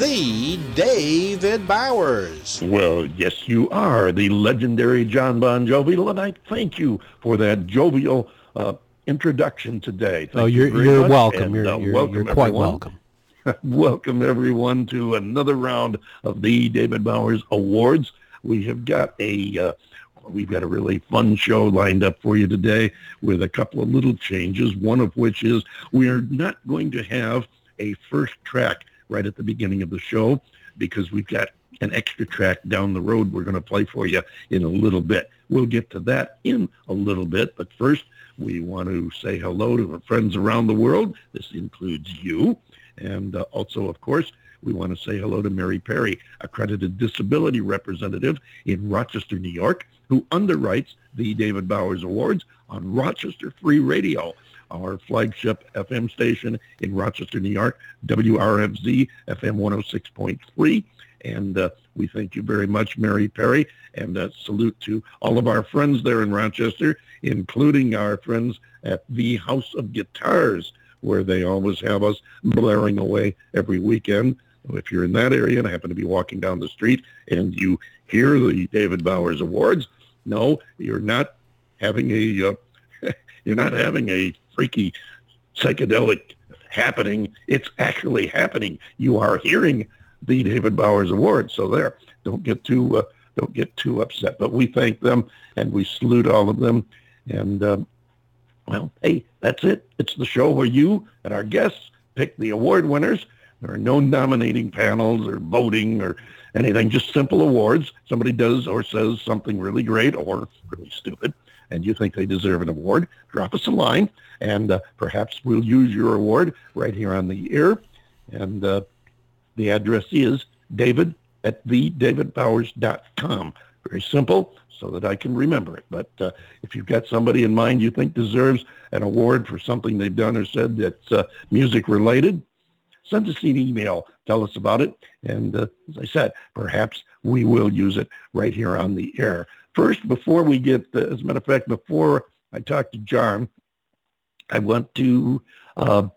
the David Bowers. Well, yes, you are the legendary John Bon Jovial, and I thank you for that jovial uh, introduction today. Thank oh, you're, you you're welcome. And, you're, uh, you're, welcome you're quite everyone. welcome. welcome everyone to another round of the David Bowers Awards. We have got a uh, we've got a really fun show lined up for you today with a couple of little changes. One of which is we are not going to have a first track right at the beginning of the show because we've got an extra track down the road we're going to play for you in a little bit. We'll get to that in a little bit, but first we want to say hello to our friends around the world. This includes you. And uh, also, of course, we want to say hello to Mary Perry, accredited disability representative in Rochester, New York, who underwrites the David Bowers Awards on Rochester Free Radio our flagship FM station in Rochester, New York, WRFZ FM 106.3. And uh, we thank you very much, Mary Perry, and uh, salute to all of our friends there in Rochester, including our friends at the House of Guitars, where they always have us blaring away every weekend. If you're in that area and happen to be walking down the street and you hear the David Bowers Awards, no, you're not having a uh, you're not having a freaky psychedelic happening. It's actually happening. You are hearing the David Bowers Award. So there, don't get too uh, don't get too upset. But we thank them and we salute all of them. And um, well, hey, that's it. It's the show where you and our guests pick the award winners. There are no nominating panels or voting or anything. Just simple awards. Somebody does or says something really great or really stupid and you think they deserve an award, drop us a line, and uh, perhaps we'll use your award right here on the air. And uh, the address is david at thedavidbowers.com. Very simple so that I can remember it. But uh, if you've got somebody in mind you think deserves an award for something they've done or said that's uh, music related, send us an email. Tell us about it. And uh, as I said, perhaps we will use it right here on the air. First, before we get, uh, as a matter of fact, before I talk to John, I want to uh,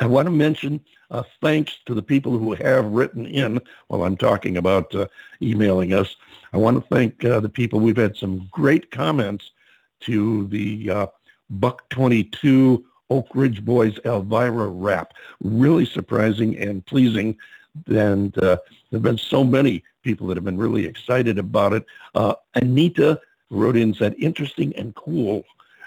I want to mention uh, thanks to the people who have written in while I'm talking about uh, emailing us. I want to thank uh, the people. We've had some great comments to the uh, Buck 22 Oak Ridge Boys Elvira rap. Really surprising and pleasing. And uh, there have been so many people that have been really excited about it. Uh, Anita wrote in said, interesting and cool.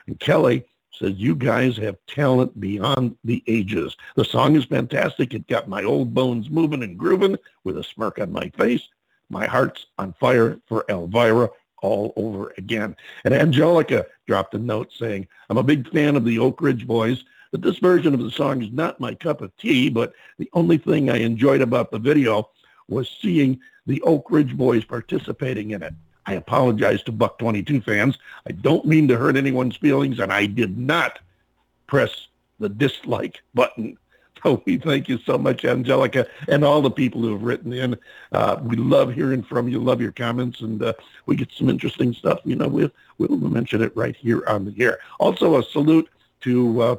And Kelly says, you guys have talent beyond the ages. The song is fantastic. It got my old bones moving and grooving with a smirk on my face. My heart's on fire for Elvira all over again. And Angelica dropped a note saying, I'm a big fan of the Oak Ridge Boys, but this version of the song is not my cup of tea, but the only thing I enjoyed about the video was seeing the Oak Ridge Boys participating in it. I apologize to Buck 22 fans. I don't mean to hurt anyone's feelings, and I did not press the dislike button. So we thank you so much, Angelica, and all the people who have written in. Uh, we love hearing from you, love your comments, and uh, we get some interesting stuff. You know, we'll, we'll mention it right here on the air. Also, a salute to uh,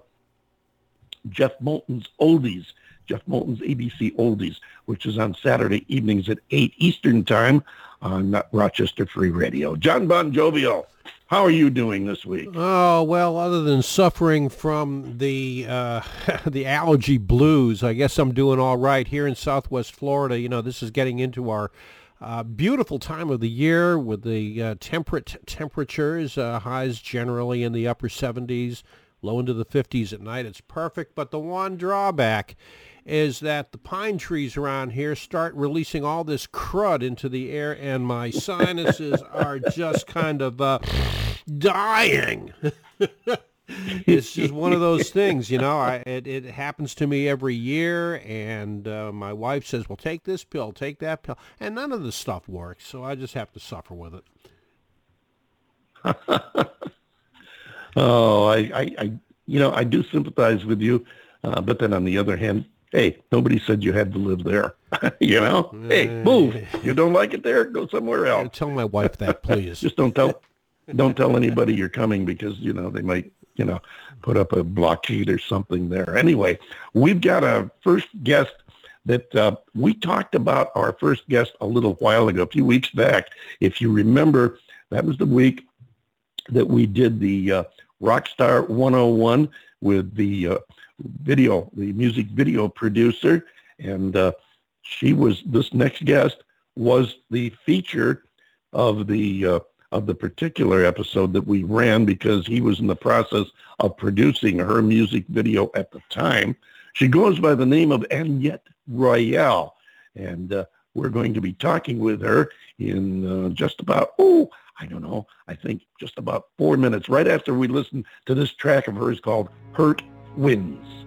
Jeff Moulton's Oldies. Jeff Moulton's ABC Oldies, which is on Saturday evenings at 8 Eastern Time on Rochester Free Radio. John Bon Jovial, how are you doing this week? Oh well, other than suffering from the uh, the allergy blues, I guess I'm doing all right here in Southwest Florida. You know, this is getting into our uh, beautiful time of the year with the uh, temperate temperatures, uh, highs generally in the upper 70s, low into the 50s at night. It's perfect, but the one drawback is that the pine trees around here start releasing all this crud into the air and my sinuses are just kind of uh, dying. it's just one of those things, you know. I, it, it happens to me every year, and uh, my wife says, "Well, take this pill, take that pill," and none of the stuff works. So I just have to suffer with it. oh, I, I, I, you know, I do sympathize with you, uh, but then on the other hand, hey, nobody said you had to live there. you know, hey, move. You don't like it there, go somewhere else. Tell my wife that, please. Just don't tell, don't tell anybody you're coming because you know they might, you know, put up a blockade or something there. Anyway, we've got a first guest that uh, we talked about our first guest a little while ago, a few weeks back. If you remember, that was the week that we did the uh, Rockstar 101 with the uh, video, the music video producer, and uh, she was this next guest was the feature of the uh, of the particular episode that we ran because he was in the process of producing her music video at the time. She goes by the name of Annyett Royale, and uh, we're going to be talking with her in uh, just about oh I don't know I think just about four minutes right after we listen to this track of hers called Hurt Wins.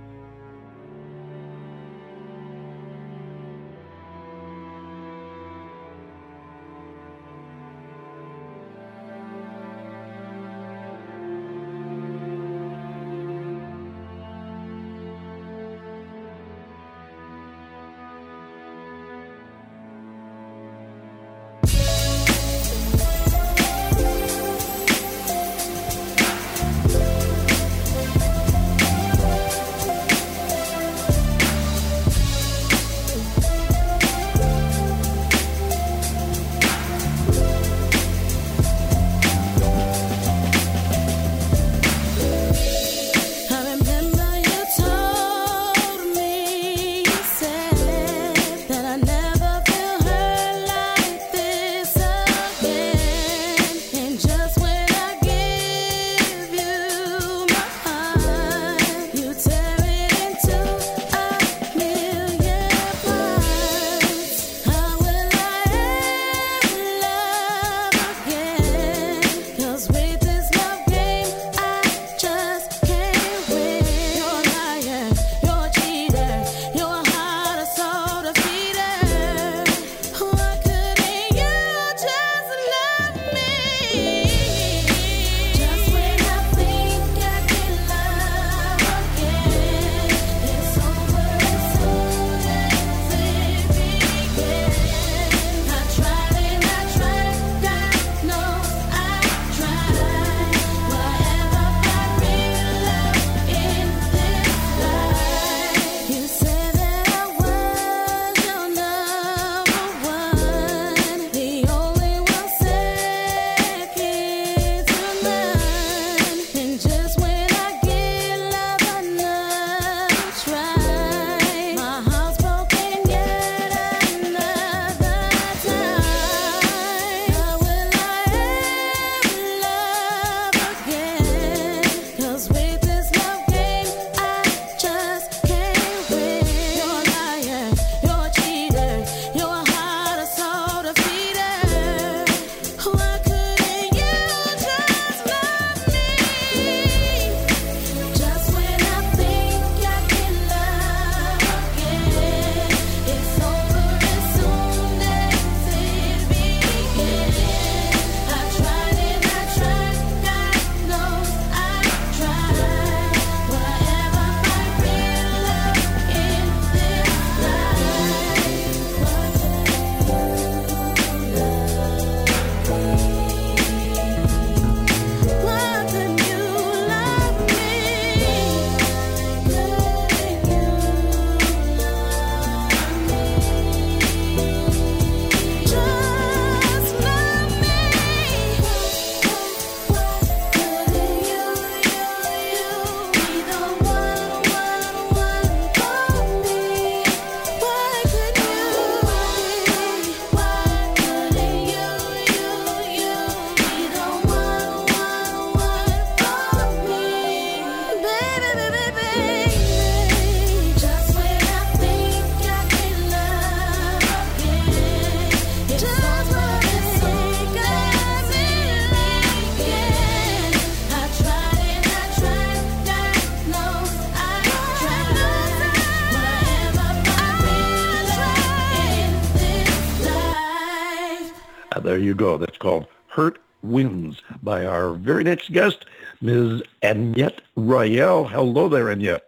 Go. That's called Hurt Winds by our very next guest, Ms. Annyett Royale. Hello there, Annyett.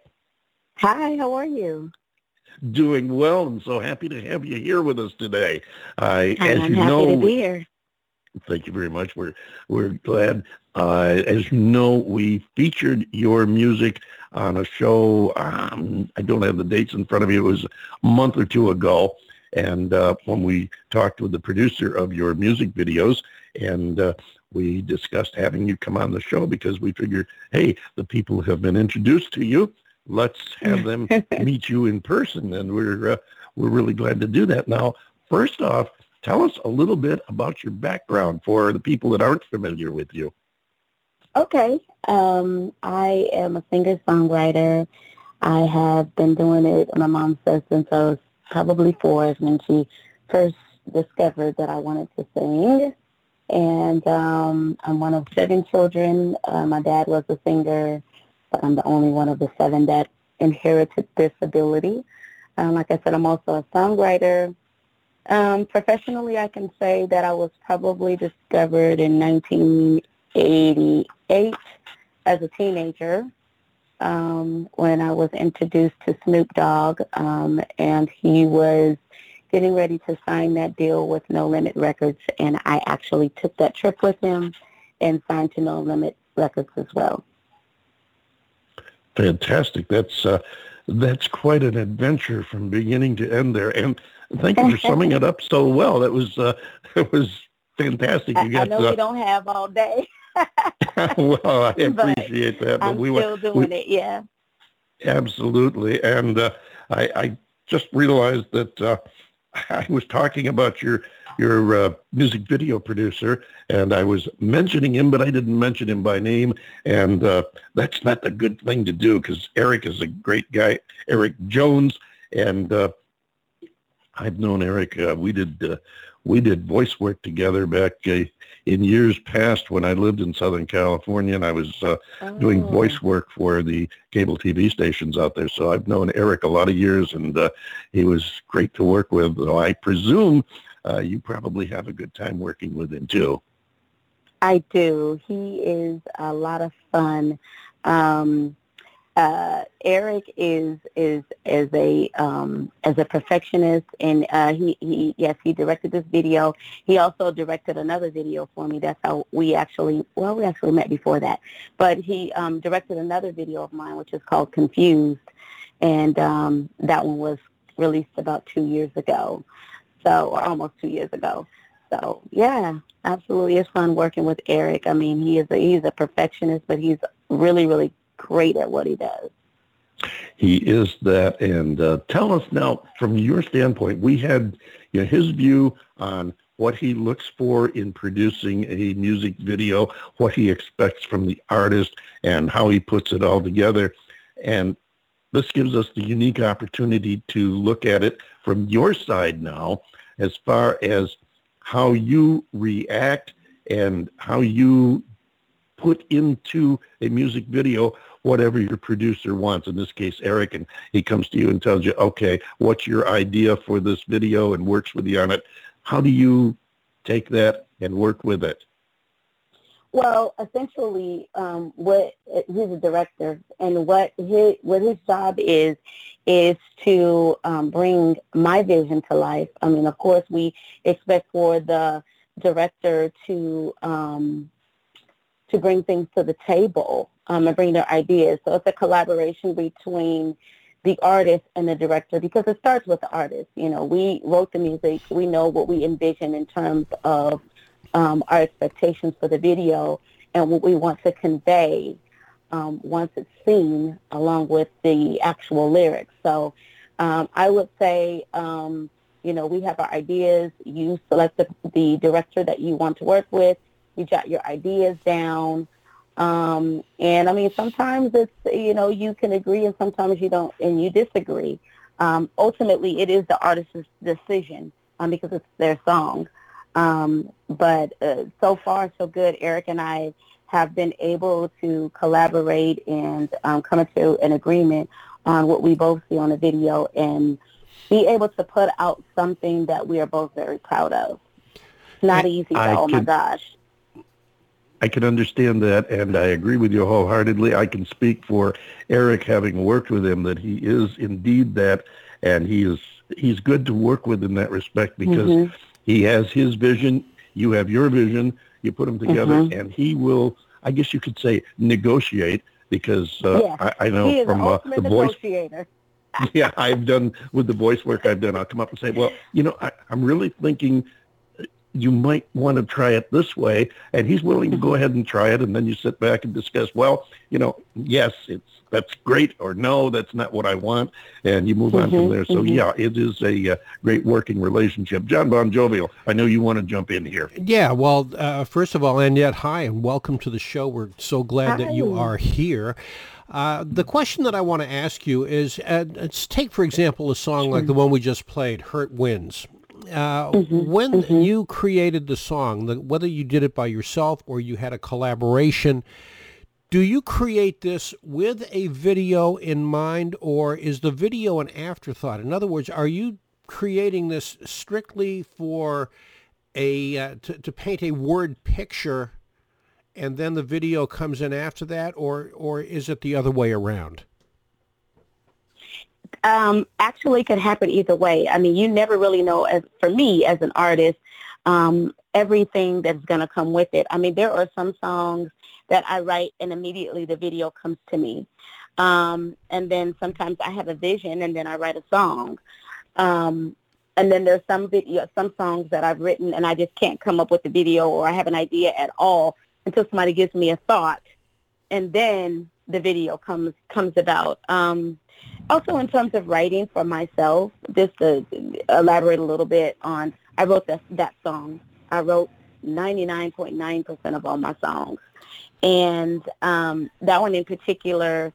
Hi, how are you? Doing well, and so happy to have you here with us today. I, as I'm you happy know, to be here. Thank you very much. We're we're glad. Uh, as you know, we featured your music on a show. Um, I don't have the dates in front of me. It was a month or two ago, and uh, when we talked with the producer of your music videos, and uh, we discussed having you come on the show because we figured, hey, the people have been introduced to you. Let's have them meet you in person, and we're uh, we're really glad to do that. Now, first off, tell us a little bit about your background for the people that aren't familiar with you. Okay, um, I am a singer-songwriter. I have been doing it, my mom says, since I was probably four is when she first discovered that I wanted to sing. And um, I'm one of seven children. Uh, my dad was a singer, but I'm the only one of the seven that inherited this ability. Um, like I said, I'm also a songwriter. Um, professionally, I can say that I was probably discovered in 1988 as a teenager um, when I was introduced to Snoop Dogg, um, and he was getting ready to sign that deal with No Limit Records, and I actually took that trip with him and signed to No Limit Records as well. Fantastic! That's uh, that's quite an adventure from beginning to end there, and thank you for summing it up so well. That was uh, it was fantastic. You got, I know uh, we don't have all day. well, I appreciate but that, but I'm we still were doing we, it. Yeah, absolutely. And uh, I, I, just realized that uh, I was talking about your your uh, music video producer, and I was mentioning him, but I didn't mention him by name, and uh, that's not the good thing to do because Erik is a great guy, Erik Jones, and uh, I've known Erik. Uh, we did uh, we did voice work together back uh, in years past when I lived in Southern California and I was uh, oh. doing voice work for the cable TV stations out there. So I've known Erik a lot of years and uh, he was great to work with. So I presume uh, you probably have a good time working with him too. I do. He is a lot of fun. Um, uh, Erik is is as a um, as a perfectionist, and uh, he he yes he directed this video. He also directed another video for me. That's how we actually well we actually met before that, but he um, directed another video of mine which is called Confused, and um, that one was released about two years ago, so or almost two years ago. So yeah, absolutely, it's fun working with Erik. I mean, he is a, he's a perfectionist, but he's really really great at what he does. He is that. And uh, tell us now, from your standpoint, we had you know, his view on what he looks for in producing a music video, what he expects from the artist, and how he puts it all together. And this gives us the unique opportunity to look at it from your side now as far as how you react and how you put into a music video whatever your producer wants. In this case, Erik, and he comes to you and tells you, okay, what's your idea for this video and works with you on it. How do you take that and work with it? Well, essentially, um, what he's a director, and what his what his job is is to um, bring my vision to life. I mean, of course, we expect for the director to um, to bring things to the table um, and bring their ideas. So it's a collaboration between the artist and the director because it starts with the artist. You know, we wrote the music. We know what we envision in terms of um, our expectations for the video and what we want to convey um, once it's seen along with the actual lyrics. So um, I would say, um, you know, we have our ideas. You select the, the director that you want to work with you jot your ideas down. Um, and I mean, sometimes it's, you know, you can agree and sometimes you don't, and you disagree. Um, ultimately, it is the artist's decision um, because it's their song. Um, but uh, so far, so good. Erik and I have been able to collaborate and um, come to an agreement on what we both see on the video and be able to put out something that we are both very proud of. Not easy, though. Oh my gosh. I can understand that, and I agree with you wholeheartedly. I can speak for Erik, having worked with him, that he is indeed that, and he is he's good to work with in that respect because mm-hmm. he has his vision, you have your vision, you put them together, mm-hmm. and he will, I guess you could say, negotiate because uh, yes. I, I, know from uh, the voice. yeah, I've done with the voice work I've done. I'll come up and say, well, you know, I, I'm really thinking you might want to try it this way and he's willing to go mm-hmm. ahead and try it and then you sit back and discuss well you know yes it's that's great or no that's not what i want and you move mm-hmm, on from mm-hmm, there so mm-hmm. yeah it is a uh, great working relationship john bon jovial i know you want to jump in here yeah well uh, first of all Annyett, hi and welcome to the show we're so glad hi. that you are here uh, the question that I want to ask you is, uh, let's take for example a song like the one we just played, "Hurt Winds." Uh, mm-hmm, when mm-hmm. you created the song, the, whether you did it by yourself or you had a collaboration, do you create this with a video in mind or is the video an afterthought? In other words, are you creating this strictly for a uh, to, to paint a word picture and then the video comes in after that or or is it the other way around? Um, actually, could happen either way. I mean, you never really know. As for me, as an artist, um, everything that's going to come with it. I mean, there are some songs that I write and immediately the video comes to me. Um, and then sometimes I have a vision and then I write a song. Um, and then there's some video, some songs that I've written and I just can't come up with the video or I have an idea at all until somebody gives me a thought, and then the video comes comes about. Um, also, in terms of writing for myself, just to elaborate a little bit on, I wrote that, that song. I wrote 99.9% of all my songs. And um, that one in particular,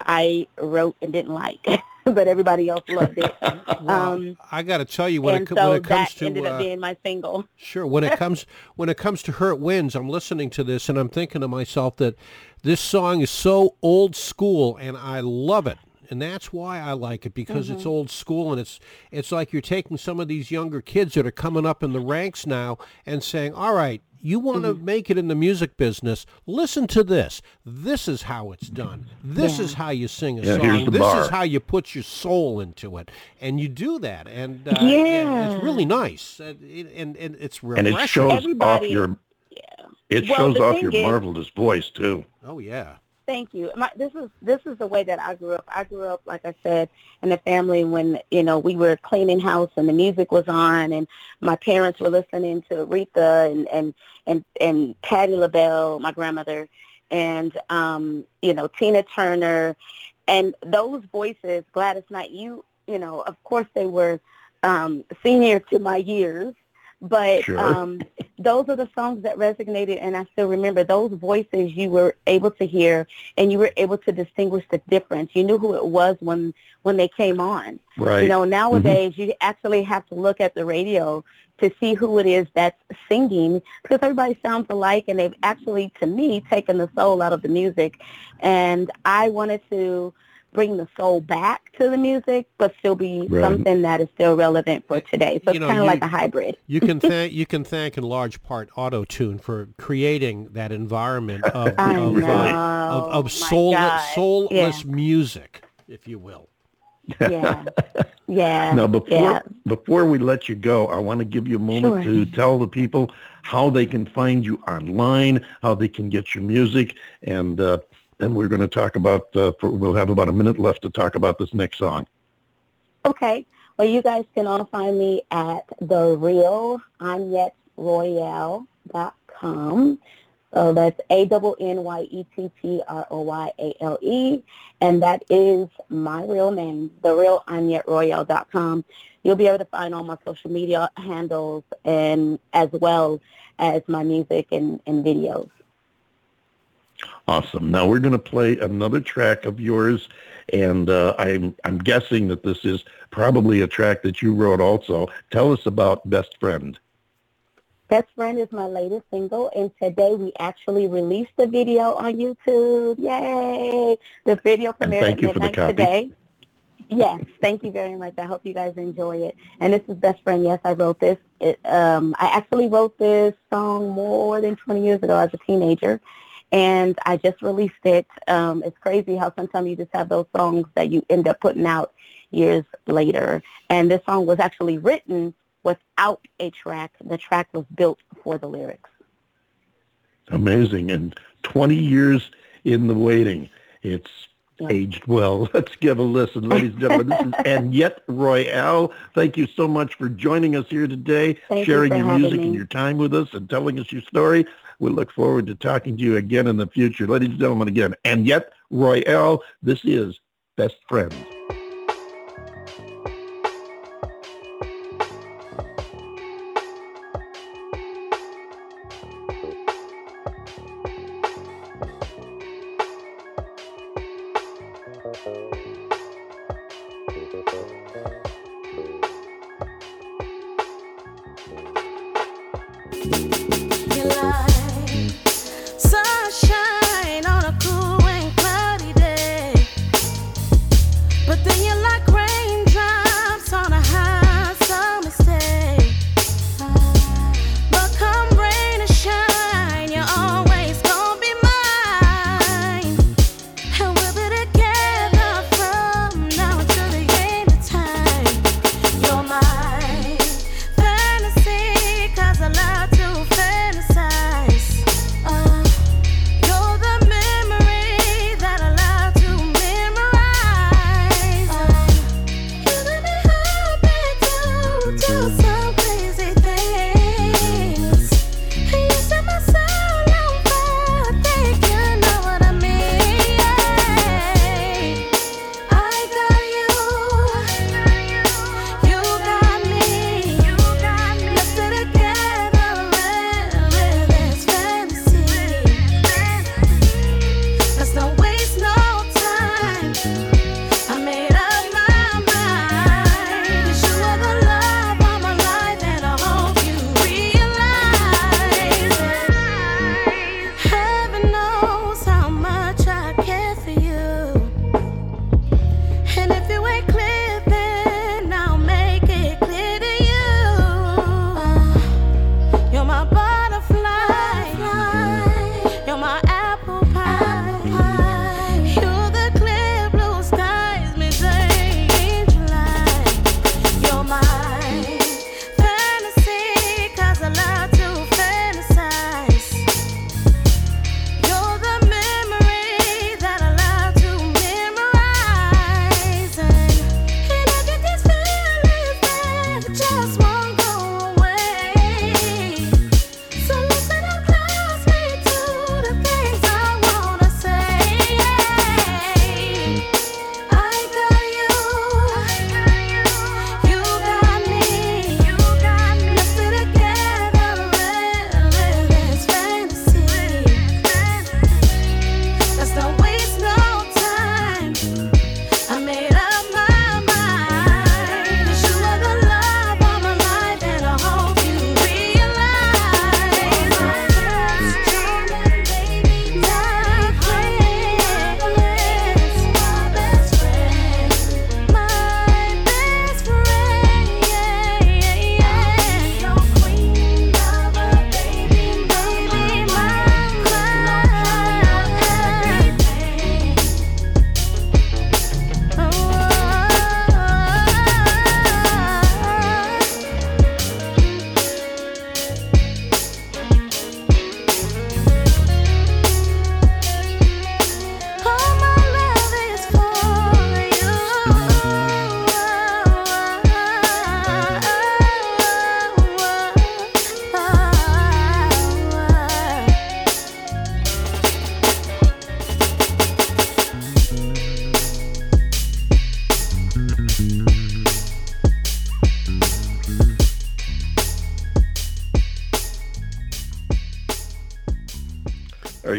I wrote and didn't like, but everybody else loved it. well, um, I got to tell you, when it, so when it comes to ended up being my single. Sure, when it comes when it comes to Hurt Winds, I'm listening to this and I'm thinking to myself that this song is so old school, and I love it and that's why I like it because mm-hmm. it's old school and it's it's like you're taking some of these younger kids that are coming up in the ranks now and saying, "All right, you want to mm-hmm. make it in the music business, listen to this. This is how it's done. This yeah. is how you sing a yeah, song. This bar. is how you put your soul into it. And you do that. And, uh, yeah. and it's really nice. And, and, and it's refreshing. And it shows Everybody, off your, it well, shows off your is, marvelous voice, too. Oh, yeah. Thank you. My, this is this is the way that I grew up. I grew up, like I said, in a family when you know we were cleaning house and the music was on, and my parents were listening to Aretha and and and and Patti LaBelle, my grandmother, and um, you know Tina Turner, and those voices, Gladys Knight. You you know, of course they were um, senior to my years, but sure. um, those are the songs that resonated, and I still remember those voices you were able to hear, and you were able to distinguish the difference. You knew who it was when when they came on. Right. You know, nowadays mm-hmm. you actually have to look at the radio to see who it is that's singing because everybody sounds alike, and they've actually, to me, taken the soul out of the music. And I wanted to bring the soul back to the music, but still be right. something that is still relevant for today. So you it's kind of like a hybrid. you can thank you can thank in large part auto tune for creating that environment of of, uh, of, of soul, soulless yeah. music, if you will. Yeah. Yeah. now before yeah. before we let you go, I want to give you a moment sure. to tell the people how they can find you online, how they can get your music, and uh, and we're going to talk about, uh, for, we'll have about a minute left to talk about this next song. Okay. Well, you guys can all find me at the real com. So that's A-N-N-Y-E-T-T-R-O-Y-A-L-E. And that is my real name, therealannyettroyale.com. You'll be able to find all my social media handles and as well as my music and, and videos. Awesome. Now we're going to play another track of yours, and uh, I'm I'm guessing that this is probably a track that you wrote also. Tell us about Best Friend. Best Friend is my latest single, and today we actually released the video on YouTube. Yay! The video premiered thank you at midnight today. Yes, thank you very much. I hope you guys enjoy it. And this is Best Friend. Yes, I wrote this. It, um, I actually wrote this song more than 20 years ago as a teenager, and I just released it. Um, it's crazy how sometimes you just have those songs that you end up putting out years later. And this song was actually written without a track. The track was built for the lyrics. Amazing. And 20 years in the waiting. It's aged well. Let's give a listen, ladies and gentlemen. This is Annyett Royale. Thank you so much for joining us here today, Thank sharing you your music me. and your time with us and telling us your story. We look forward to talking to you again in the future. Ladies and gentlemen, again, Annyett Royale. This is Best Friends.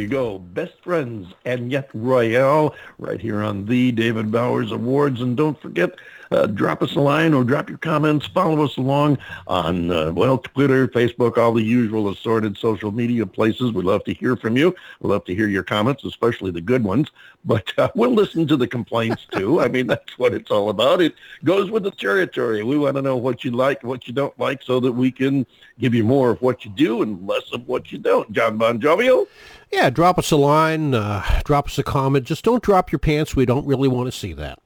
Go. Best Friends Annyett Royale right here on the David Bowers Awards. And don't forget, uh, drop us a line or drop your comments. Follow us along on, uh, well, Twitter, Facebook, all the usual assorted social media places. We'd love to hear from you. We'd love to hear your comments, especially the good ones. But uh, we'll listen to the complaints too. I mean, that's what it's all about. It goes with the territory. We want to know what you like, what you don't like, so that we can give you more of what you do and less of what you don't. John Bon Jovial? Yeah, drop us a line, uh, drop us a comment. Just don't drop your pants. We don't really want to see that.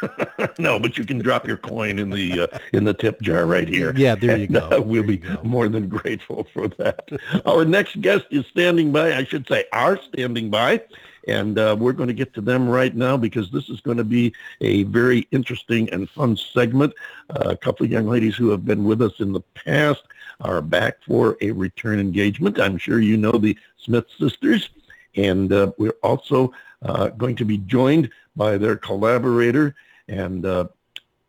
no, but you can drop your coin in the uh, in the tip jar right here. Yeah, there you and, go. Uh, we'll be more than grateful for that. Our next guest is standing by. I should say, are standing by. And uh, we're going to get to them right now because this is going to be a very interesting and fun segment. Uh, a couple of young ladies who have been with us in the past are back for a return engagement. I'm sure you know the Smith sisters. And uh, we're also uh, going to be joined by their collaborator and uh,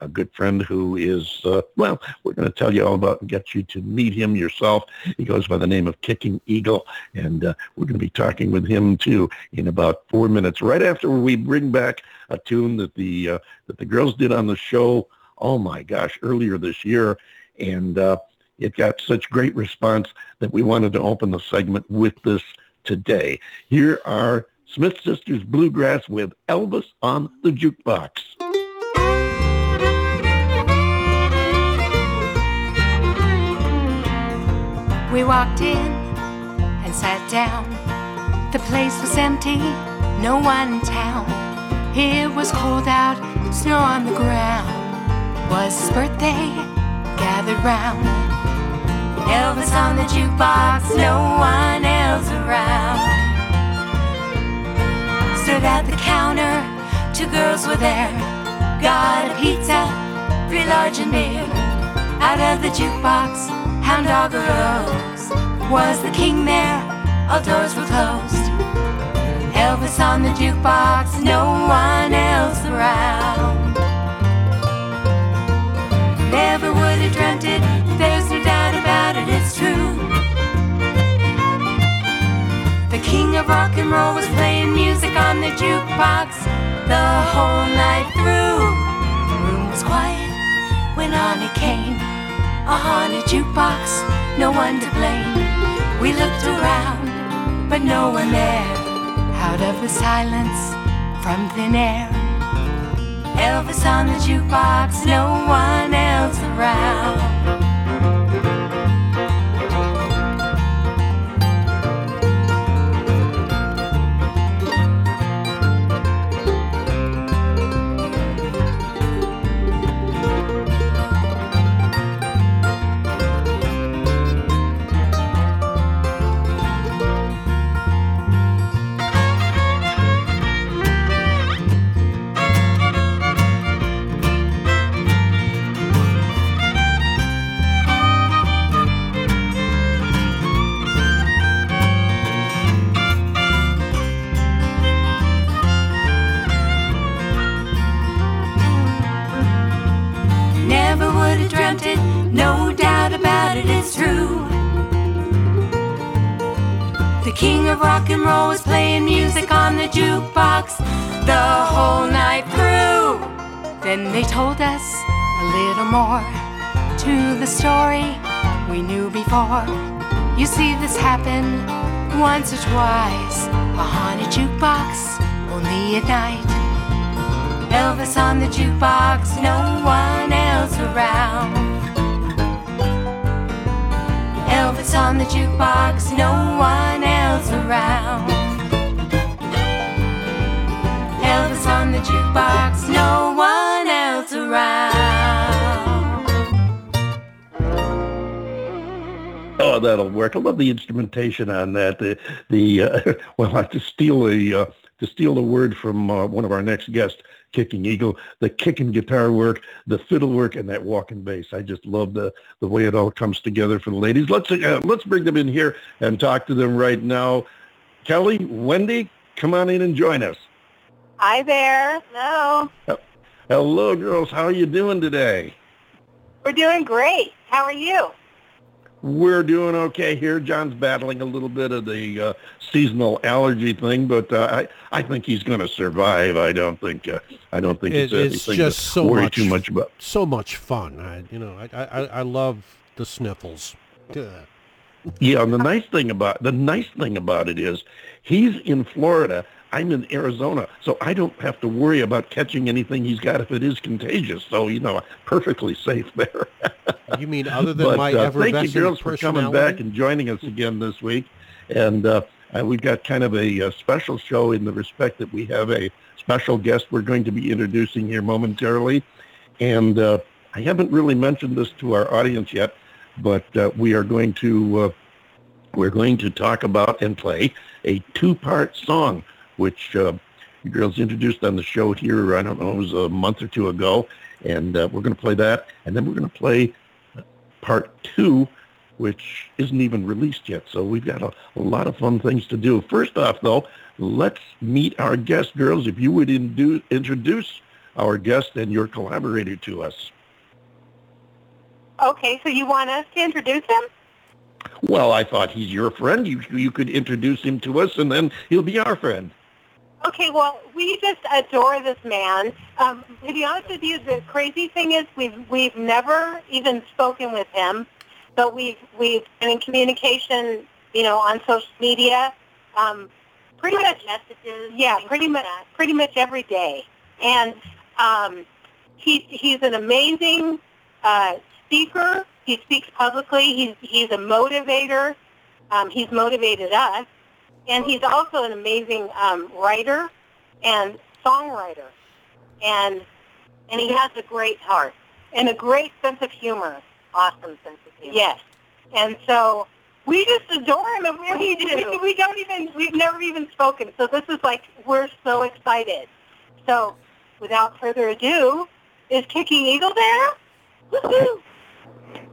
a good friend who is, uh, well, we're going to tell you all about and get you to meet him yourself. He goes by the name of Kicking Eagle, and uh, we're going to be talking with him too in about four minutes, right after we bring back a tune that the uh, that the girls did on the show. Oh my gosh, earlier this year, and it got such great response that we wanted to open the segment with this today. Here are Smith Sisters Bluegrass with Elvis on the Jukebox. We walked in and sat down. The place was empty, no one in town. It was cold out, snow on the ground. Was his birthday, gathered round. Elvis on the jukebox, no one else around. Stood at the counter, two girls were there. Got a pizza, three large and beer. Out of the jukebox, hound dog arose. Was the king there? All doors were closed. Elvis on the jukebox, no one else around. Never would have dreamt it, there's no doubt about it, it's true. King of rock and roll was playing music on the jukebox the whole night through. The room was quiet when on it came. A haunted jukebox, no one to blame. We looked around, but no one there. Out of the silence, from thin air. Elvis on the jukebox, no one else around. The jukebox the whole night through. Then they told us a little more to the story we knew before. You see, this happen once or twice. A haunted jukebox, only at night. Elvis on the jukebox, no one else around. Elvis on the jukebox, no one else around. The jukebox, no one else around. Oh, that'll work. I love the instrumentation on that. The the uh, well, I to steal a uh, to steal a word from uh, one of our next guests, Kicking Eagle. The kicking guitar work, the fiddle work, and that walking bass. I just love the the way it all comes together for the ladies. Let's uh, let's bring them in here and talk to them right now. Kelly, Wendy, come on in and join us. Hi there. Hello. Hello, girls. How are you doing today? We're doing great. How are you? We're doing okay here. John's battling a little bit of the uh, seasonal allergy thing, but uh, I I think he's going to survive. I don't think uh, I don't think It- it's, it's just to so worry much- too much about. So much fun. I, you know, I, I, I love the sniffles. Yeah. Yeah, and the nice thing about the nice thing about it is he's in Florida. I'm in Arizona, so I don't have to worry about catching anything he's got if it is contagious. So you know, perfectly safe there. You mean other than but my uh, thank you, girls, for coming back and joining us again this week. And uh, we've got kind of a, uh special show in the respect that we have a special guest we're going to be introducing here momentarily. And uh, I haven't really mentioned this to our audience yet, but uh, we are going to uh, we're going to talk about and play a two-part song, which uh, you girls introduced on the show here. I don't know, it was a month or two ago, and uh, we're going to play that, and then we're going to play part two, which isn't even released yet. So we've got a, a lot of fun things to do. First off, though, let's meet our guest, girls. If you would indu- introduce our guest and your collaborator to us. Okay, so you want us to introduce him? Well, I thought he's your friend. You you could introduce him to us, and then he'll be our friend. Okay, well, we just adore this man. Um, to be honest with you, the crazy thing is we've we've never even spoken with him, but we've we've been in communication, you know, on social media, um, pretty much messages. Yeah, pretty much pretty much every day, and um, he he's an amazing uh, speaker. He speaks publicly. He's he's a motivator. Um, he's motivated us and he's also an amazing um, writer and songwriter, and and he has a great heart and a great sense of humor. Awesome sense of humor. Yes, and so we just adore him, and we, we, do. we don't even we've never even spoken. So this is like we're so excited. So without further ado, is Kicking Eagle there? Woohoo!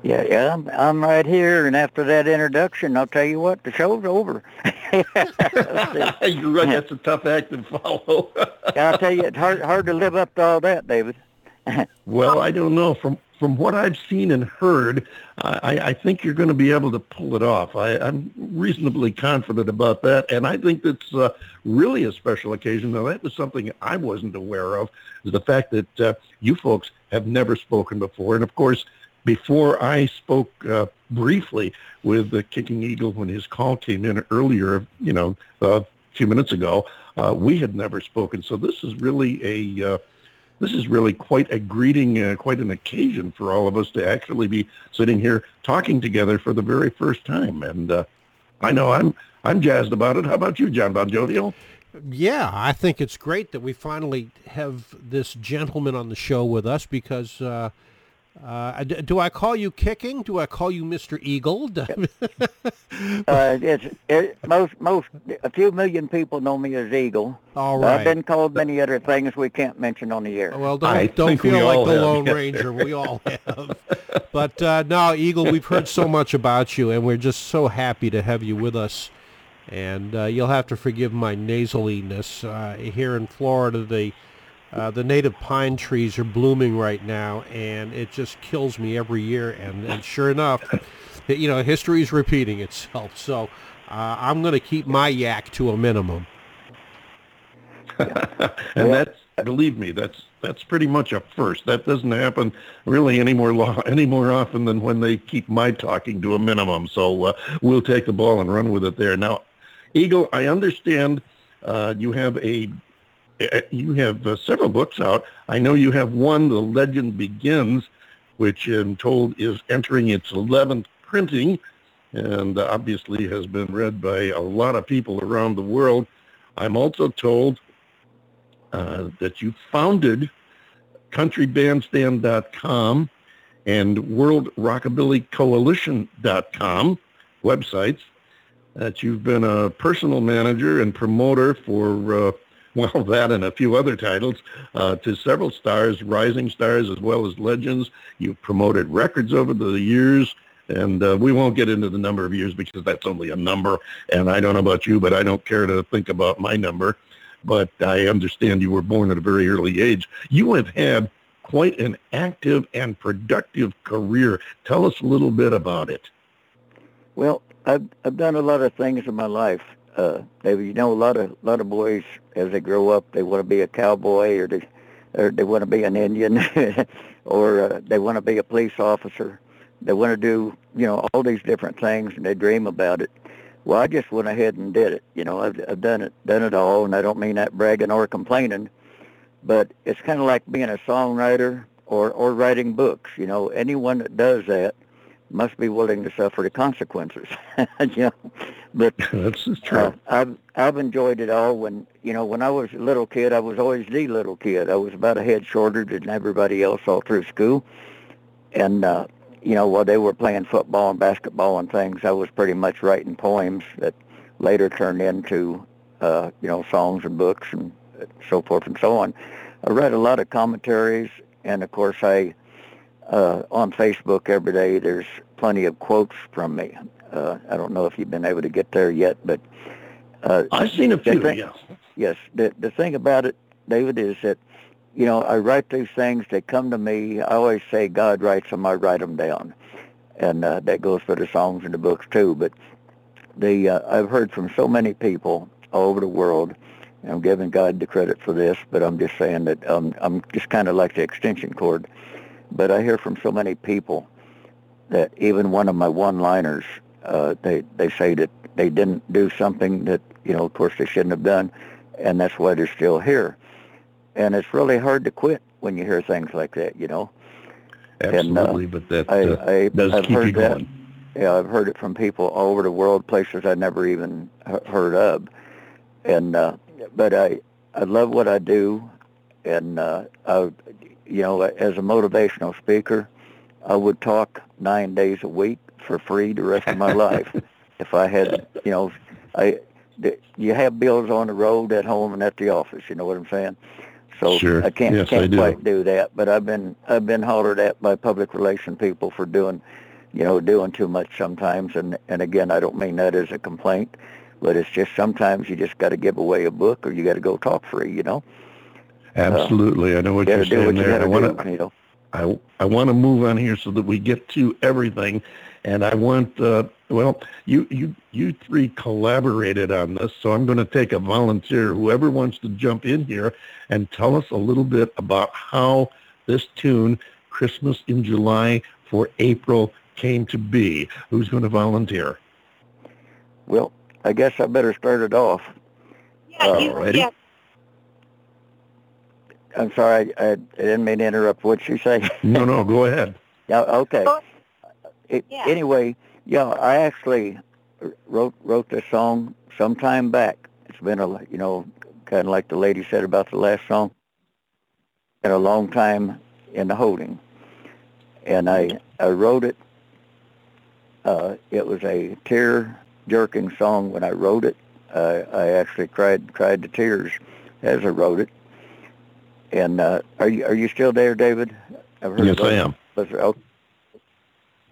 Yeah, yeah, I'm, I'm right here, and after that introduction, I'll tell you what, the show's over. You're right. That's a tough act to follow. I'll tell you, it's hard, hard to live up to all that, David. well, I don't know. From from what I've seen and heard, I, I think you're going to be able to pull it off. I, I'm reasonably confident about that, and I think that's uh, really a special occasion. Now, that was something I wasn't aware of, is the fact that uh, you folks have never spoken before, and of course, before I spoke uh, briefly with the Kicking Eagle when his call came in earlier, you know, a few minutes ago, uh, we had never spoken. So this is really a uh, this is really quite a greeting, uh, quite an occasion for all of us to actually be sitting here talking together for the very first time. And uh, I know I'm I'm jazzed about it. How about you, John Bon Jovial? Yeah, I think it's great that we finally have this gentleman on the show with us because. Uh, uh, do I call you kicking? Do I call you Mr. Eagle? Uh, it's it, most most a few million people know me as Eagle. All I've been called many other things we can't mention on the air. Well, don't, don't think we feel like the have, Lone Ranger. We all have. But uh, no, Eagle, we've heard so much about you, and we're just so happy to have you with us. And uh, you'll have to forgive my nasaliness. Uh, here in Florida, the uh, the native pine trees are blooming right now, and it just kills me every year. And, and sure enough, you know, history is repeating itself. So uh, I'm going to keep my yak to a minimum. and that's believe me, that's that's pretty much a first. That doesn't happen really any more lo- any more often than when they keep my talking to a minimum. So uh, we'll take the ball and run with it there. Now, Eagle, I understand uh, you have a you have uh, several books out. I know you have one, The Legend Begins, which I'm told is entering its 11th printing and obviously has been read by a lot of people around the world. I'm also told uh, that you founded countrybandstand.com and worldrockabillycoalition.com websites, that you've been a personal manager and promoter for, uh, well, that and a few other titles uh, to several stars, rising stars as well as legends. You've promoted records over the years. And uh, we won't get into the number of years because that's only a number. And I don't know about you, but I don't care to think about my number but I understand you were born at a very early age. You have had quite an active and productive career. Tell us a little bit about it. Well, I've I've done a lot of things in my life, uh, David. You know, a lot of a lot of boys as they grow up, they want to be a cowboy or they or they want to be an Indian or uh, they want to be a police officer. They want to do you know all these different things and they dream about it. Well, I just went ahead and did it. You know, I've, I've done it, done it all, and I don't mean that bragging or complaining, but it's kind of like being a songwriter or or writing books. You know, anyone that does that must be willing to suffer the consequences. you know, but that's true. Uh, I've I've enjoyed it all. When you know, when I was a little kid, I was always the little kid. I was about a head shorter than everybody else all through school, and uh, you know, while they were playing football and basketball and things, I was pretty much writing poems that later turned into uh, you know songs and books and so forth and so on. I read a lot of commentaries, and of course, I uh, on Facebook every day. There's plenty of quotes from me. Uh, I don't know if you've been able to get there yet, but uh, I've seen a few. Thing, yes. Yes. The the thing about it, David, is that you know I write these things. They come to me. I always say God writes them. I write them down, and uh, that goes for the songs and the books too. But the uh, I've heard from so many people all over the world. And I'm giving God the credit for this, but I'm just saying that um, I'm just kind of like the extension cord. But I hear from so many people that even one of my one-liners, uh, they they say that they didn't do something that you know, of course, they shouldn't have done, and that's why they're still here. And it's really hard to quit when you hear things like that, you know. Absolutely, and, uh, but that I, uh, I, does I've keep heard you going. That, yeah, I've heard it from people all over the world, places I never even heard of, and uh, but I I love what I do, and uh, I you know, as a motivational speaker, I would talk nine days a week for free the rest of my life. If I had, you know, I you have bills on the road at home and at the office. You know what I'm saying? So sure. I can't yes, can't I do. quite do that. But I've been I've been hollered at by public relation people for doing, you know, doing too much sometimes. And and again, I don't mean that as a complaint, but it's just sometimes you just got to give away a book or you got to go talk free. You know. Absolutely, I know what you you're saying you there. I want to, you. I I want to move on here so that we get to everything, and I want uh, well, you you you three collaborated on this, so I'm going to take a volunteer, whoever wants to jump in here, and tell us a little bit about how this tune, Christmas in July for April, came to be. Who's going to volunteer? Well, I guess I better start it off. Yeah, uh, you, ready? Yeah. I'm sorry, I, I didn't mean to interrupt. What'd you say? no, no, go ahead. Yeah, okay. It, yeah. Anyway, yeah, I actually wrote wrote this song some time back. It's been a you know kind of like the lady said about the last song. Been a long time in the holding, and I I wrote it. Uh, it was a tear jerking song when I wrote it. Uh, I actually cried cried to tears as I wrote it and uh, are you are you still there, David? I've heard yes, I am. Okay.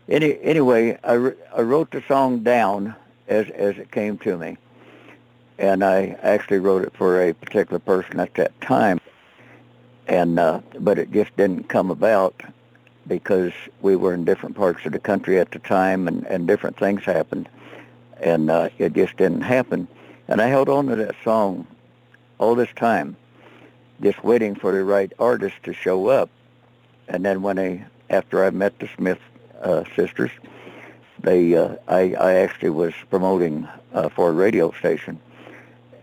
Any, anyway, I, I wrote the song down as as it came to me, and I actually wrote it for a particular person at that time, and uh, but it just didn't come about because we were in different parts of the country at the time, and and different things happened, and uh, it just didn't happen, and I held on to that song all this time just waiting for the right artist to show up. And then when I, after I met the Smith uh, sisters, they, uh, I, I actually was promoting uh, for a radio station,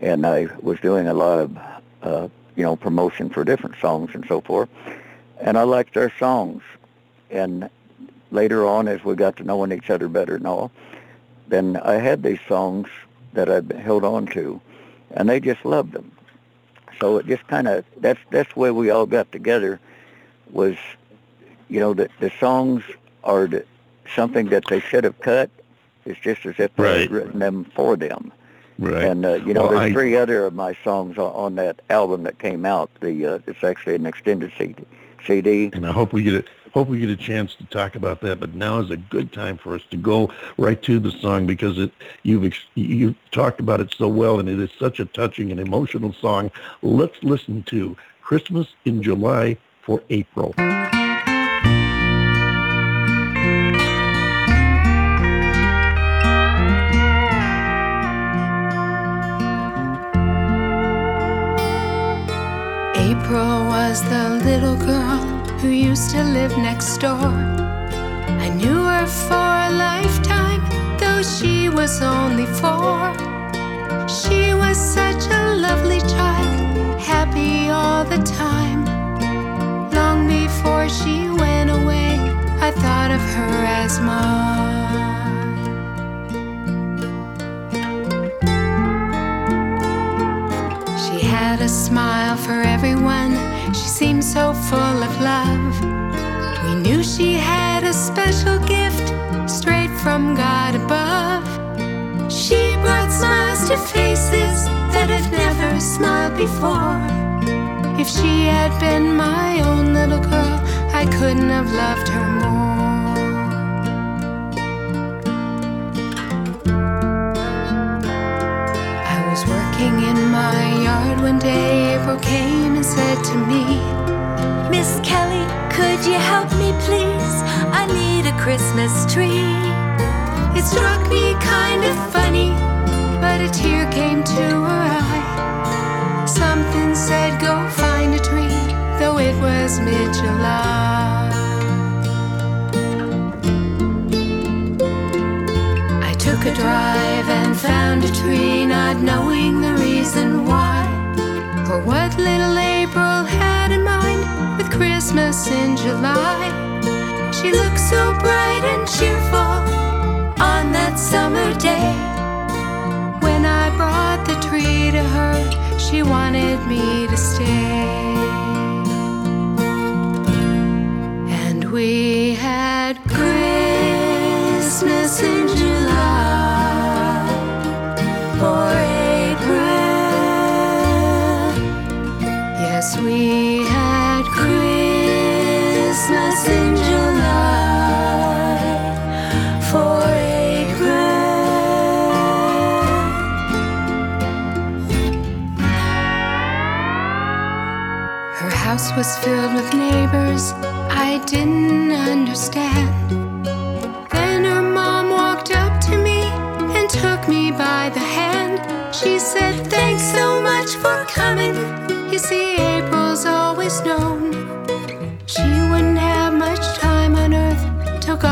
and I was doing a lot of, uh, you know, promotion for different songs and so forth. And I liked their songs. And later on, as we got to knowing each other better and all, then I had these songs that I'd held on to, and they just loved them. So it just kind of that's that's where we all got together. Was you know the the songs are the, something that they should have cut. It's just as if they right. had written them for them. Right. And uh, you know, well, there's I... three other of my songs on, on that album that came out. The uh, it's actually an extended CD. CD. And I hope we get it hope we get a chance to talk about that. But now is a good time for us to go right to the song because it you've you talked about it so well, and it is such a touching and emotional song. Let's listen to Christmas in July for April. April was the little girl used to live next door. I knew her for a lifetime, though she was only four. She was such a lovely child, happy all the time. Long before she went away, I thought of her as mine. She had a smile for everyone, she seemed so full of love. We knew she had a special gift straight from God above. She brought smiles to faces that have never smiled before. If she had been my own little girl, I couldn't have loved her more. Came and said to me, Miss Kelly, could you help me please? I need a Christmas tree. It struck me kind of funny, but a tear came to her eye. Something said, Go find a tree, though it was mid July. I took a drive and found a tree, not knowing the reason why, or what little April had in mind with Christmas in July. She looked so bright and cheerful on that summer day. When I brought the tree to her, she wanted me to stay. And we had Christmas in July was filled with neighbors I didn't understand. Then her mom walked up to me and took me by the hand. She said, Thanks so much for coming. You see,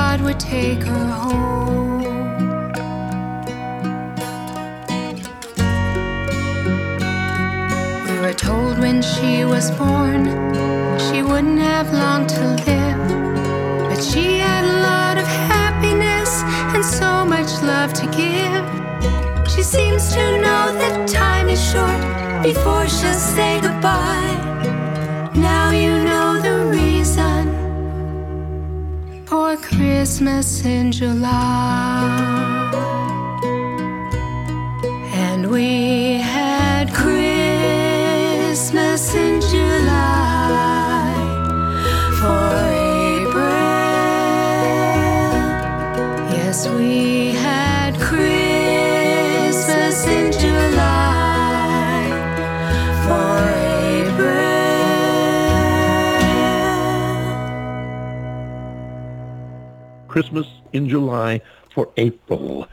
God would take her home. We were told when she was born she wouldn't have long to live. But she had a lot of happiness and so much love to give. She seems to know that time is short before she'll say goodbye. Christmas in July. Christmas in July for April.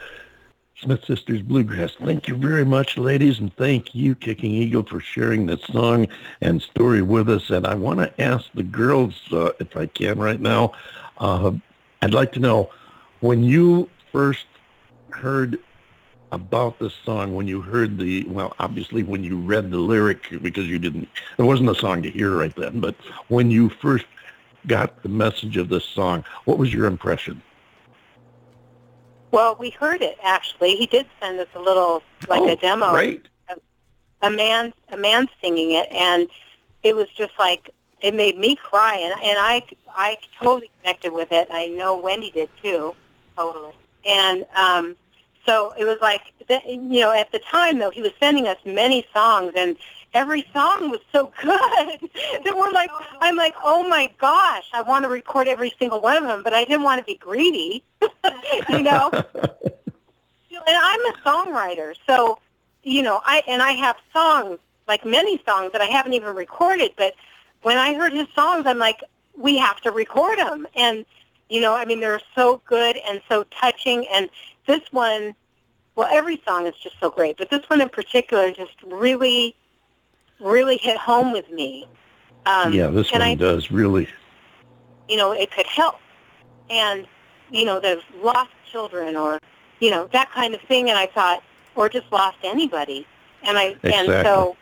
Smith Sisters Bluegrass. Thank you very much, ladies, and thank you, Kicking Eagle, for sharing this song and story with us. And I want to ask the girls, uh, if I can right now, uh, I'd like to know, when you first heard about this song, when you heard the, well, obviously when you read the lyric, because you didn't, there wasn't a song to hear right then, but when you first got the message of this song, what was your impression? Well, we heard it actually. He did send us a little like oh, a demo. Great. A man a man singing it and it was just like it made me cry and and I I totally connected with it. I know Wendy did too. Totally. And um so it was like you know at the time though he was sending us many songs and every song was so good. That we're like I'm like oh my gosh I want to record every single one of them but I didn't want to be greedy you know? And I'm a songwriter so you know I and I have songs like many songs that I haven't even recorded but when I heard his songs I'm like we have to record them and you know I mean they're so good and so touching and this one well every song is just so great but this one in particular just really really hit home with me. Um, yeah, this one I, does really. you know, it could help. And, you know, the lost children or, you know, that kind of thing. And I thought, or just lost anybody. And I, Exactly. and so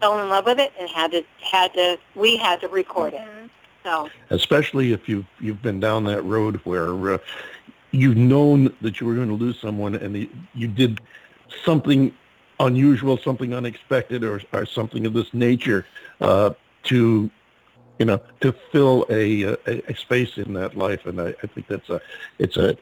fell in love with it and had to, had to, we had to record it. So, especially if you've you've been down that road where uh, you've known that you were going to lose someone and the, you did something unusual, something unexpected, or or something of this nature uh, to you know to fill a, a a space in that life, and I, I think that's a it's a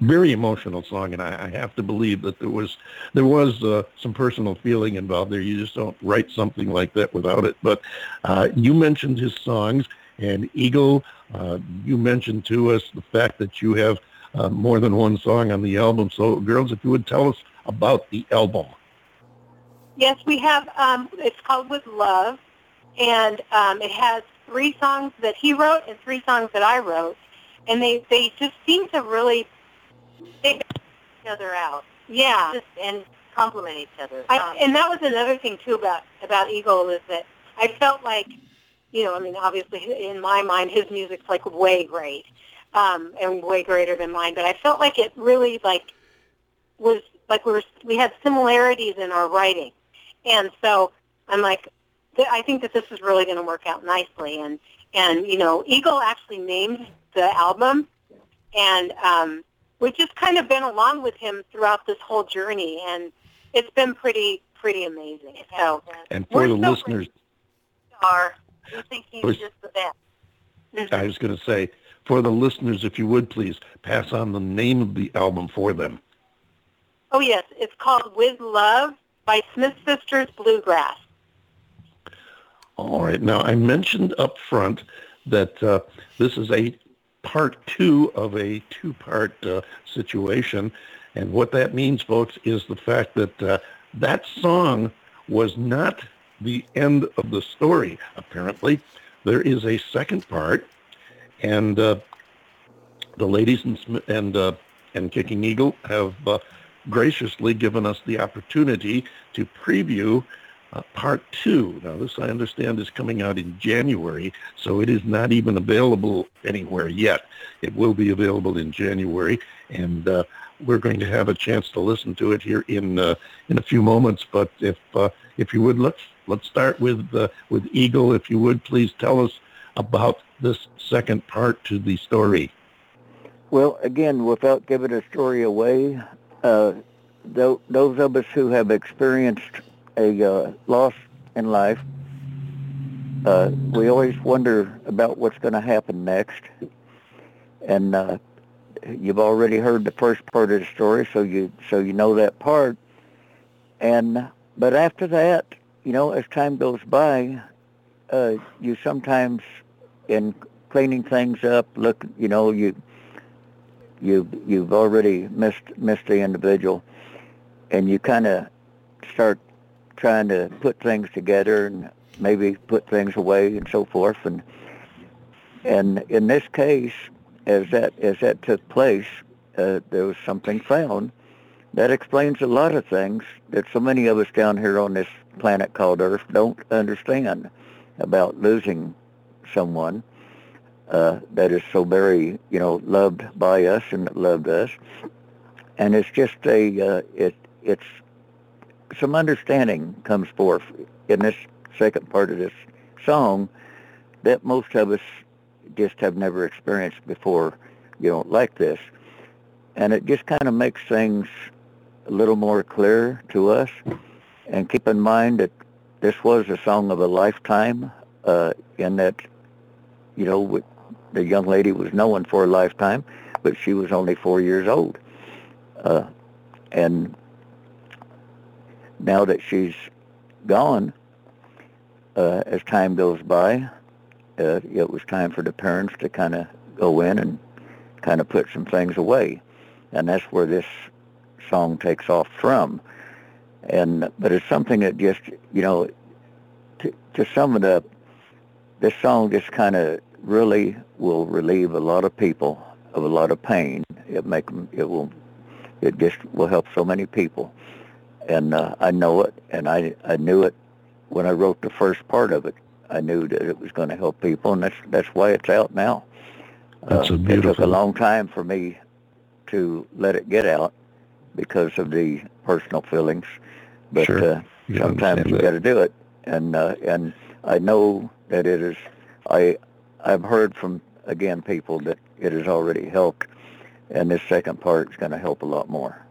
very emotional song, and I, I have to believe that there was there was uh, some personal feeling involved there. You just don't write something like that without it. But uh, you mentioned his songs, and Eagle, uh, you mentioned to us the fact that you have uh, more than one song on the album. So, girls, if you would tell us about the album. yes, we have, um, it's called With Love. And um, it has three songs that he wrote and three songs that I wrote. And they, they just seem to really take each other out. Yeah. Just, and complement each other. I, and that was another thing too about about Eagle is that I felt like, you know, I mean, obviously in my mind his music's like way great, um, and way greater than mine. But I felt like it really like was like we were we had similarities in our writing, and so I'm like, th- I think that this is really going to work out nicely. And and you know, Eagle actually named the album, and um, we've just kind of been along with him throughout this whole journey, and it's been pretty pretty amazing. So And for the so listeners, are. We think he's just the best. I was going to say, for the listeners, if you would please pass on the name of the album for them. oh yes, it's called With Love by Smith Sisters Bluegrass. All right. Now, I mentioned up front that uh, this is a part two of a two-part uh, situation. And what that means, folks, is the fact that uh, that song was not the end of the story, apparently. There is a second part, and uh, the ladies and, and, uh, and Kicking Eagle have uh, graciously given us the opportunity to preview uh, part two. Now, this I understand is coming out in January, so it is not even available anywhere yet. It will be available in January, and uh, we're going to have a chance to listen to it here in uh, in a few moments. But if if you would, let's let's start with with Eagle. If you would, please tell us about this second part to the story. Well, again, without giving the story away, uh, tho- those of us who have experienced a uh, loss in life, uh, we always wonder about what's going to happen next. And uh, you've already heard the first part of the story, so you so you know that part. And but after that, you know, as time goes by, uh, you sometimes in cleaning things up, look, you know, you you you've already missed missed the individual, and you kind of start trying to put things together and maybe put things away and so forth. And and in this case, as that as that took place, uh, there was something found that explains a lot of things that so many of us down here on this planet called Earth don't understand about losing someone uh, that is so very, you know, loved by us and that loved us. And it's just a, uh, it, it's some understanding comes forth in this second part of this song that most of us just have never experienced before, you know, like this. And it just kind of makes things a little more clear to us. And keep in mind that this was a song of a lifetime, uh, in that, you know, the young lady was known for a lifetime, but she was only four years old. Uh, and now that she's gone, uh, as time goes by, uh, it was time for the parents to kind of go in and kind of put some things away. And that's where this song takes off from. And but it's something that just you know, to, to sum it up, this song just kind of really will relieve a lot of people of a lot of pain. It make 'em- it will it just will help so many people. And uh, I know it, and I I knew it when I wrote the first part of it. I knew that it was going to help people, and that's that's why it's out now. That's uh, a beautiful. It took a long time for me to let it get out because of the personal feelings, but Sure. uh, You sometimes you got to do it, and uh, and I know that it is. I I've heard from again people that it has already helped, and this second part is going to help a lot more.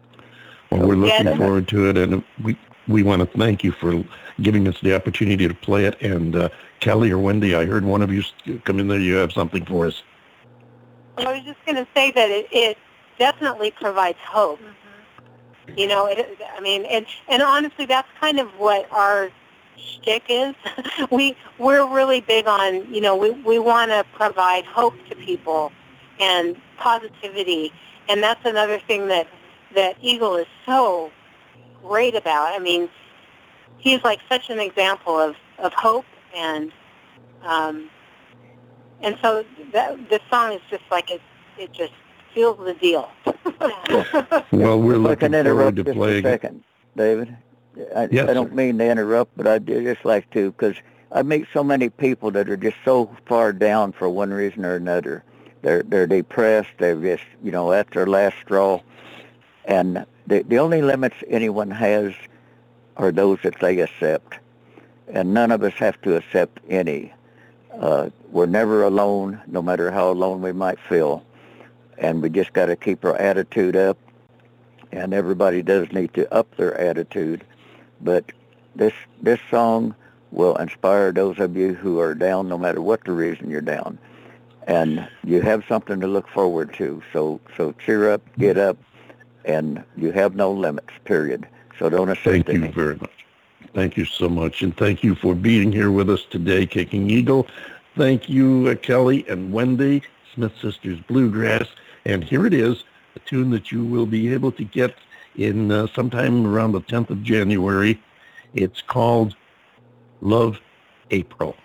Well, we're looking Yes. forward to it, and we we want to thank you for giving us the opportunity to play it. And uh, Kelly or Wendy, I heard one of you come in there. You have something for us. I was just going to say that it, it definitely provides hope. You know, it, I mean, and and honestly, that's kind of what our shtick is. we we're really big on, you know, we we want to provide hope to people and positivity, and that's another thing that that Eagle is so great about. I mean, he's like such an example of of hope and. Um, and so that, this song is just like it, it just seals the deal. Well, we're looking can forward to just playing second, David. I, Yes, I don't sir. mean to interrupt, but I do just like to because I meet so many people that are just so far down for one reason or another. They're they're depressed. They're just you know at their last straw, and the the only limits anyone has are those that they accept, and none of us have to accept any. Uh, we're never alone, no matter how alone we might feel, and we just got to keep our attitude up and everybody does need to up their attitude. But this this song will inspire those of you who are down, no matter what the reason you're down, and you have something to look forward to. So so cheer up, get up, and you have no limits. Period. So don't accept Thank you very much. Thank you so much, and thank you for being here with us today, Kicking Eagle. Thank you, uh, Kelly and Wendy, Smith Sisters Bluegrass. And here it is, a tune that you will be able to get in uh, sometime around the 10th of January. It's called Love April.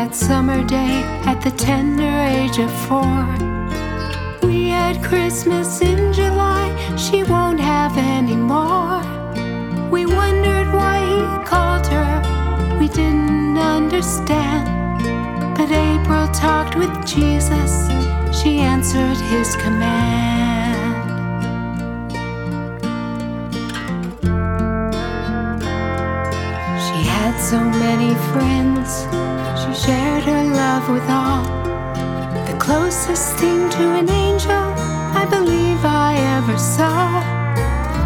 That summer day at the tender age of four. We had Christmas in July, she won't have any more. We wondered why he called her, we didn't understand. But April talked with Jesus, she answered his command. She had so many friends, shared her love with all. The closest thing to an angel I believe I ever saw.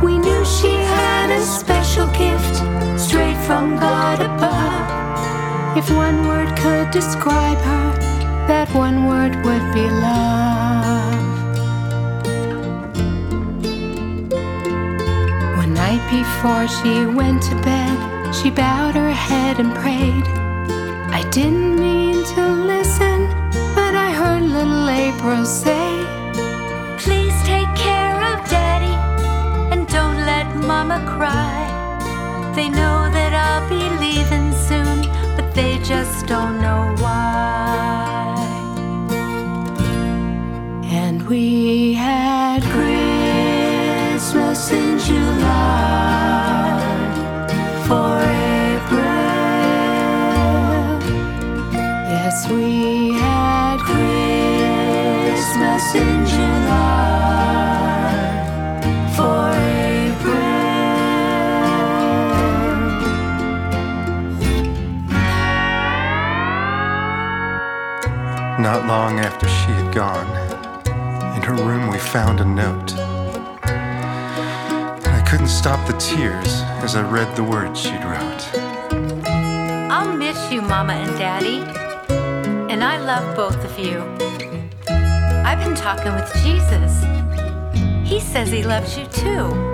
We knew she had a special gift straight from God above. If one word could describe her, that one word would be love. One night before she went to bed, she bowed her head and prayed. Didn't mean to listen, but I heard little April say, Please take care of Daddy and don't let Mama cry. They know that I'll be leaving soon, but they just don't know why. and we had Not long after she had gone, in her room we found a note. And I couldn't stop the tears as I read the words she'd wrote. I'll miss you, Mama and Daddy. And I love both of you. I've been talking with Jesus. He says he loves you too.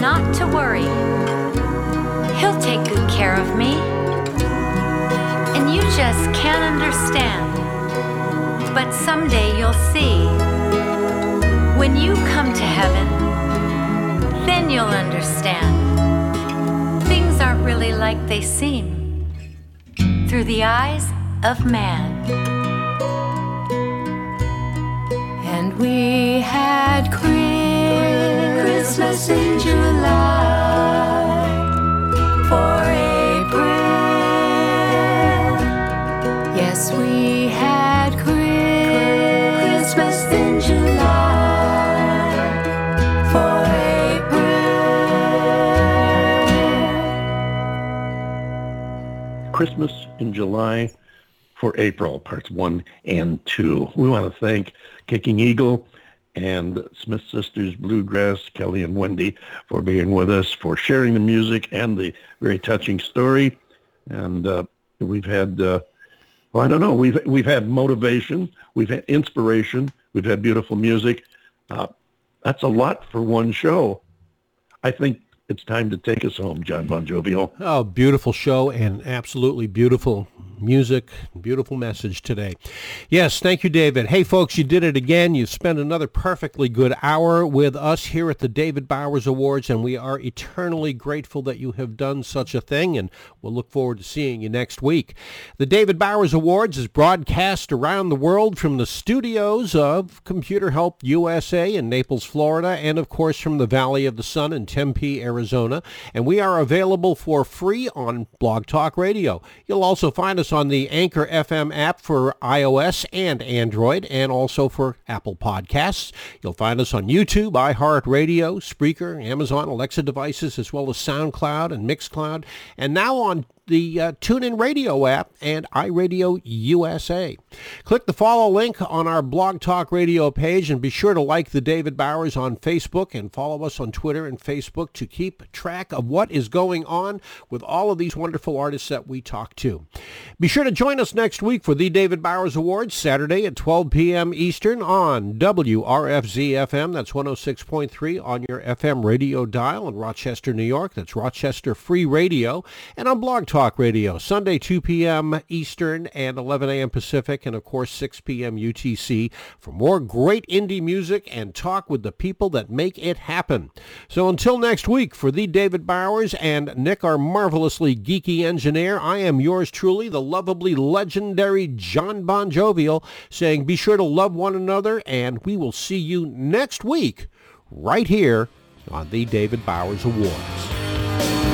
Not to worry. He'll take good care of me. And you just can't understand. But someday you'll see. When you come to heaven, then you'll understand. Things aren't really like they seem through the eyes of man. And we had Christmas in July for April. Yes, we had Christmas in July for April. Christmas in July for April, parts one and two. We want to thank Kicking Eagle and Smith Sisters Bluegrass, Kelly and Wendy, for being with us, for sharing the music and the very touching story. And uh, we've had, uh, well, I don't know, we've we've had motivation, we've had inspiration, we've had beautiful music. Uh, that's a lot for one show. I think it's time to take us home, John Bon Jovial. Oh, oh, beautiful show and absolutely beautiful music, beautiful message today. Yes, thank you, David. Hey, folks, you did it again. You spent another perfectly good hour with us here at the David Bowers Awards, and we are eternally grateful that you have done such a thing, and we'll look forward to seeing you next week. The David Bowers Awards is broadcast around the world from the studios of Computer Help USA in Naples, Florida, and of course from the Valley of the Sun in Tempe, Arizona. And we are available for free on Blog Talk Radio. You'll also find us on the Anchor FM app for iOS and Android, and also for Apple Podcasts. You'll find us on YouTube, iHeartRadio, Spreaker, Amazon Alexa devices, as well as SoundCloud and Mixcloud, and now on the uh, TuneIn Radio app and iRadio USA. Click the follow link on our Blog Talk Radio page and be sure to like the David Bowers on Facebook and follow us on Twitter and Facebook to keep track of what is going on with all of these wonderful artists that we talk to. Be sure to join us next week for the David Bowers Awards, Saturday at 12 p.m. Eastern on WRFZ-FM. That's 106.3 on your FM radio dial in Rochester, New York. That's Rochester Free Radio. And on Blog Talk Talk Radio, Sunday 2 p.m. Eastern and 11 a.m. Pacific, and of course 6 p.m. UTC for more great indie music and talk with the people that make it happen. So until next week, for the David Bowers and Nick, our marvelously geeky engineer, I am yours truly, the lovably legendary John Bon Jovial, saying be sure to love one another, and we will see you next week right here on the David Bowers Awards.